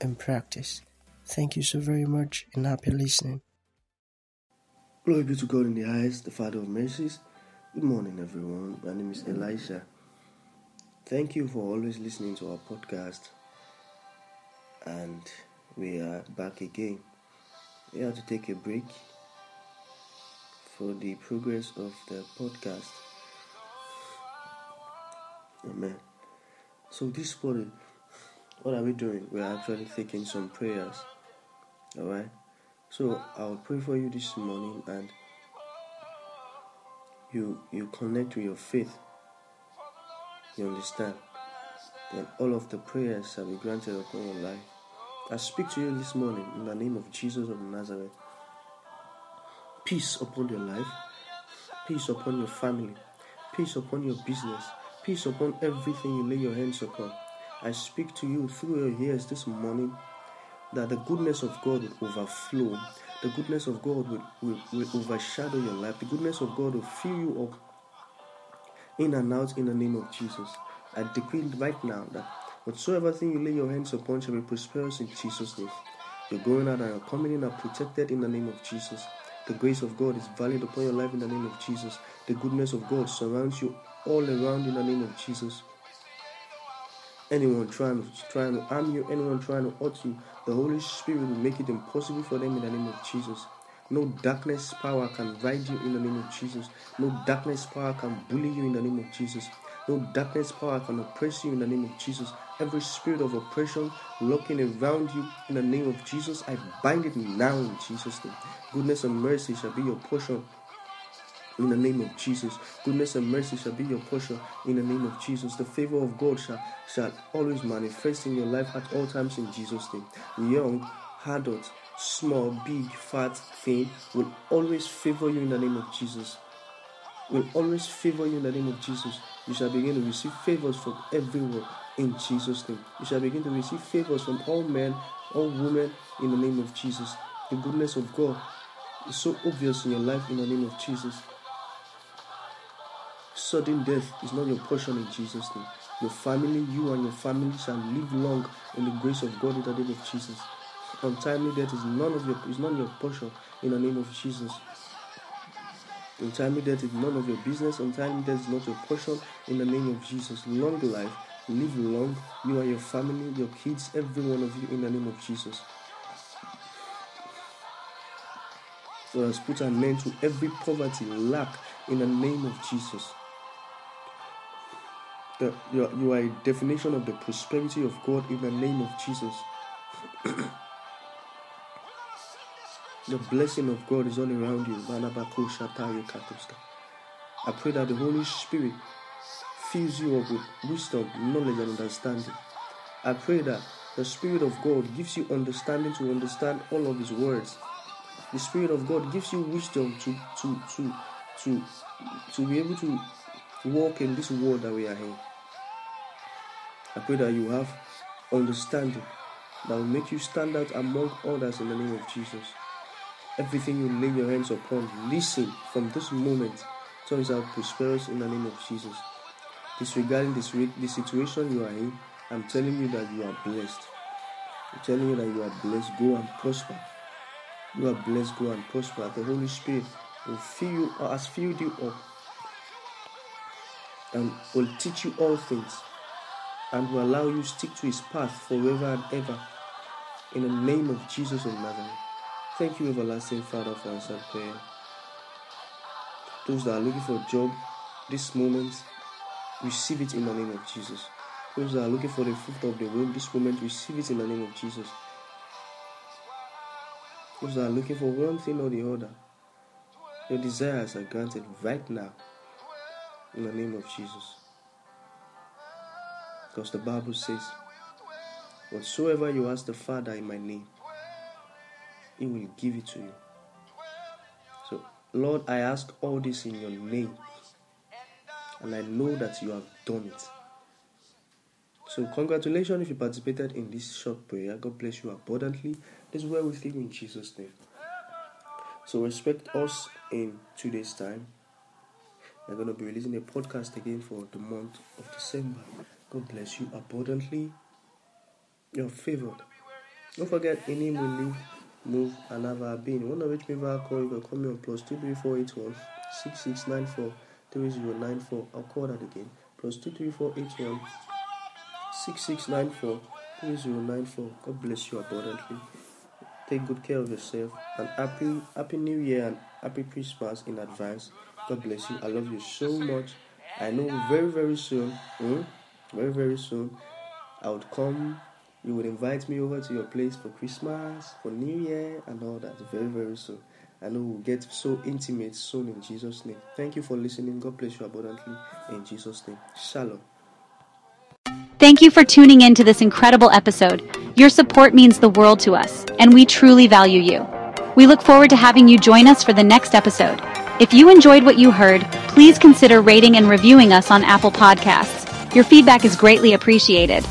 and practice. Thank you so very much and happy listening. Glory be to God in the highest, the Father of mercies. Good morning, everyone. My name is Elisha. Thank you for always listening to our podcast. And we are back again. We had to take a break for the progress of the podcast. Amen. So, this morning, what are we doing? We're actually taking some prayers. Alright? So I'll pray for you this morning and you you connect with your faith. You understand? Then all of the prayers shall be granted upon your life. I speak to you this morning in the name of Jesus of Nazareth. Peace upon your life, peace upon your family, peace upon your business, peace upon everything you lay your hands upon. I speak to you through your ears this morning that the goodness of God will overflow. The goodness of God will, will, will overshadow your life. The goodness of God will fill you up in and out in the name of Jesus. I decree right now that whatsoever thing you lay your hands upon shall be prosperous in Jesus' name. You're going out and you're coming in are protected in the name of Jesus. The grace of God is valid upon your life in the name of Jesus. The goodness of God surrounds you all around in the name of Jesus anyone trying to trying to harm you, anyone trying to hurt you, the Holy Spirit will make it impossible for them in the name of Jesus. No darkness power can ride you in the name of Jesus. No darkness power can bully you in the name of Jesus. No darkness power can oppress you in the name of Jesus. Every spirit of oppression looking around you in the name of Jesus, I bind it now in Jesus' name. Goodness and mercy shall be your portion in the name of Jesus. Goodness and mercy shall be your portion in the name of Jesus. The favor of God shall, shall always manifest in your life at all times in Jesus' name. Young, adult, small, big, fat, thin will always favor you in the name of Jesus. Will always favor you in the name of Jesus. You shall begin to receive favors from everyone in Jesus' name. You shall begin to receive favors from all men, all women in the name of Jesus. The goodness of God is so obvious in your life in the name of Jesus. Sudden death is not your portion in Jesus' name. Your family, you and your family shall live long in the grace of God in the name of Jesus. Untimely death is none of your is not your portion in the name of Jesus. Untimely death is none of your business. Untimely death is not your portion in the name of Jesus. Long life, live long, you and your family, your kids, every one of you in the name of Jesus. So let's put an end to every poverty, lack in the name of Jesus you you are a definition of the prosperity of God in the name of Jesus. the blessing of God is all around you. I pray that the Holy Spirit fills you up with wisdom, knowledge, and understanding. I pray that the Spirit of God gives you understanding to understand all of His words. The Spirit of God gives you wisdom to to to to to be able to walk in this world that we are in. I pray that you have understanding that will make you stand out among others in the name of Jesus. Everything you lay your hands upon, listen from this moment turns out prosperous in the name of Jesus. Disregarding this, the situation you are in, I'm telling you that you are blessed. I'm telling you that you are blessed. Go and prosper. You are blessed. Go and prosper. The Holy Spirit will fill you, has filled you up, and will teach you all things and will allow you stick to his path forever and ever. In the name of Jesus of Nazareth. Thank you, everlasting Father, for answered prayer. Those that are looking for a job this moment, receive it in the name of Jesus. Those that are looking for the fruit of the womb this moment, receive it in the name of Jesus. Those that are looking for one thing or the other, your desires are granted right now in the name of Jesus. Because the Bible says, Whatsoever you ask the Father in my name, He will give it to you. So, Lord, I ask all this in your name, and I know that you have done it. So, congratulations if you participated in this short prayer. God bless you abundantly. This is well with you in Jesus' name. So, respect us in two days' time. We're going to be releasing a podcast again for the month of December. God bless you abundantly. You're favored. Don't forget, we live, move, and have our being. You want to reach me via call? You can call me on plus two three four eight one six six nine four three zero nine four. I'll call that again. Plus two three four eight one six six nine four three zero nine four. God bless you abundantly. Take good care of yourself and happy happy New Year and happy Christmas in advance. God bless you. I love you so much. I know very very soon, hmm, very very soon, I would come. You would invite me over to your place for Christmas, for New Year, and all that. Very very soon. I know we'll get so intimate soon in Jesus' name. Thank you for listening. God bless you abundantly in Jesus' name. Shalom. Thank you for tuning in to this incredible episode. Your support means the world to us, and we truly value you. We look forward to having you join us for the next episode. If you enjoyed what you heard, please consider rating and reviewing us on Apple Podcasts. Your feedback is greatly appreciated.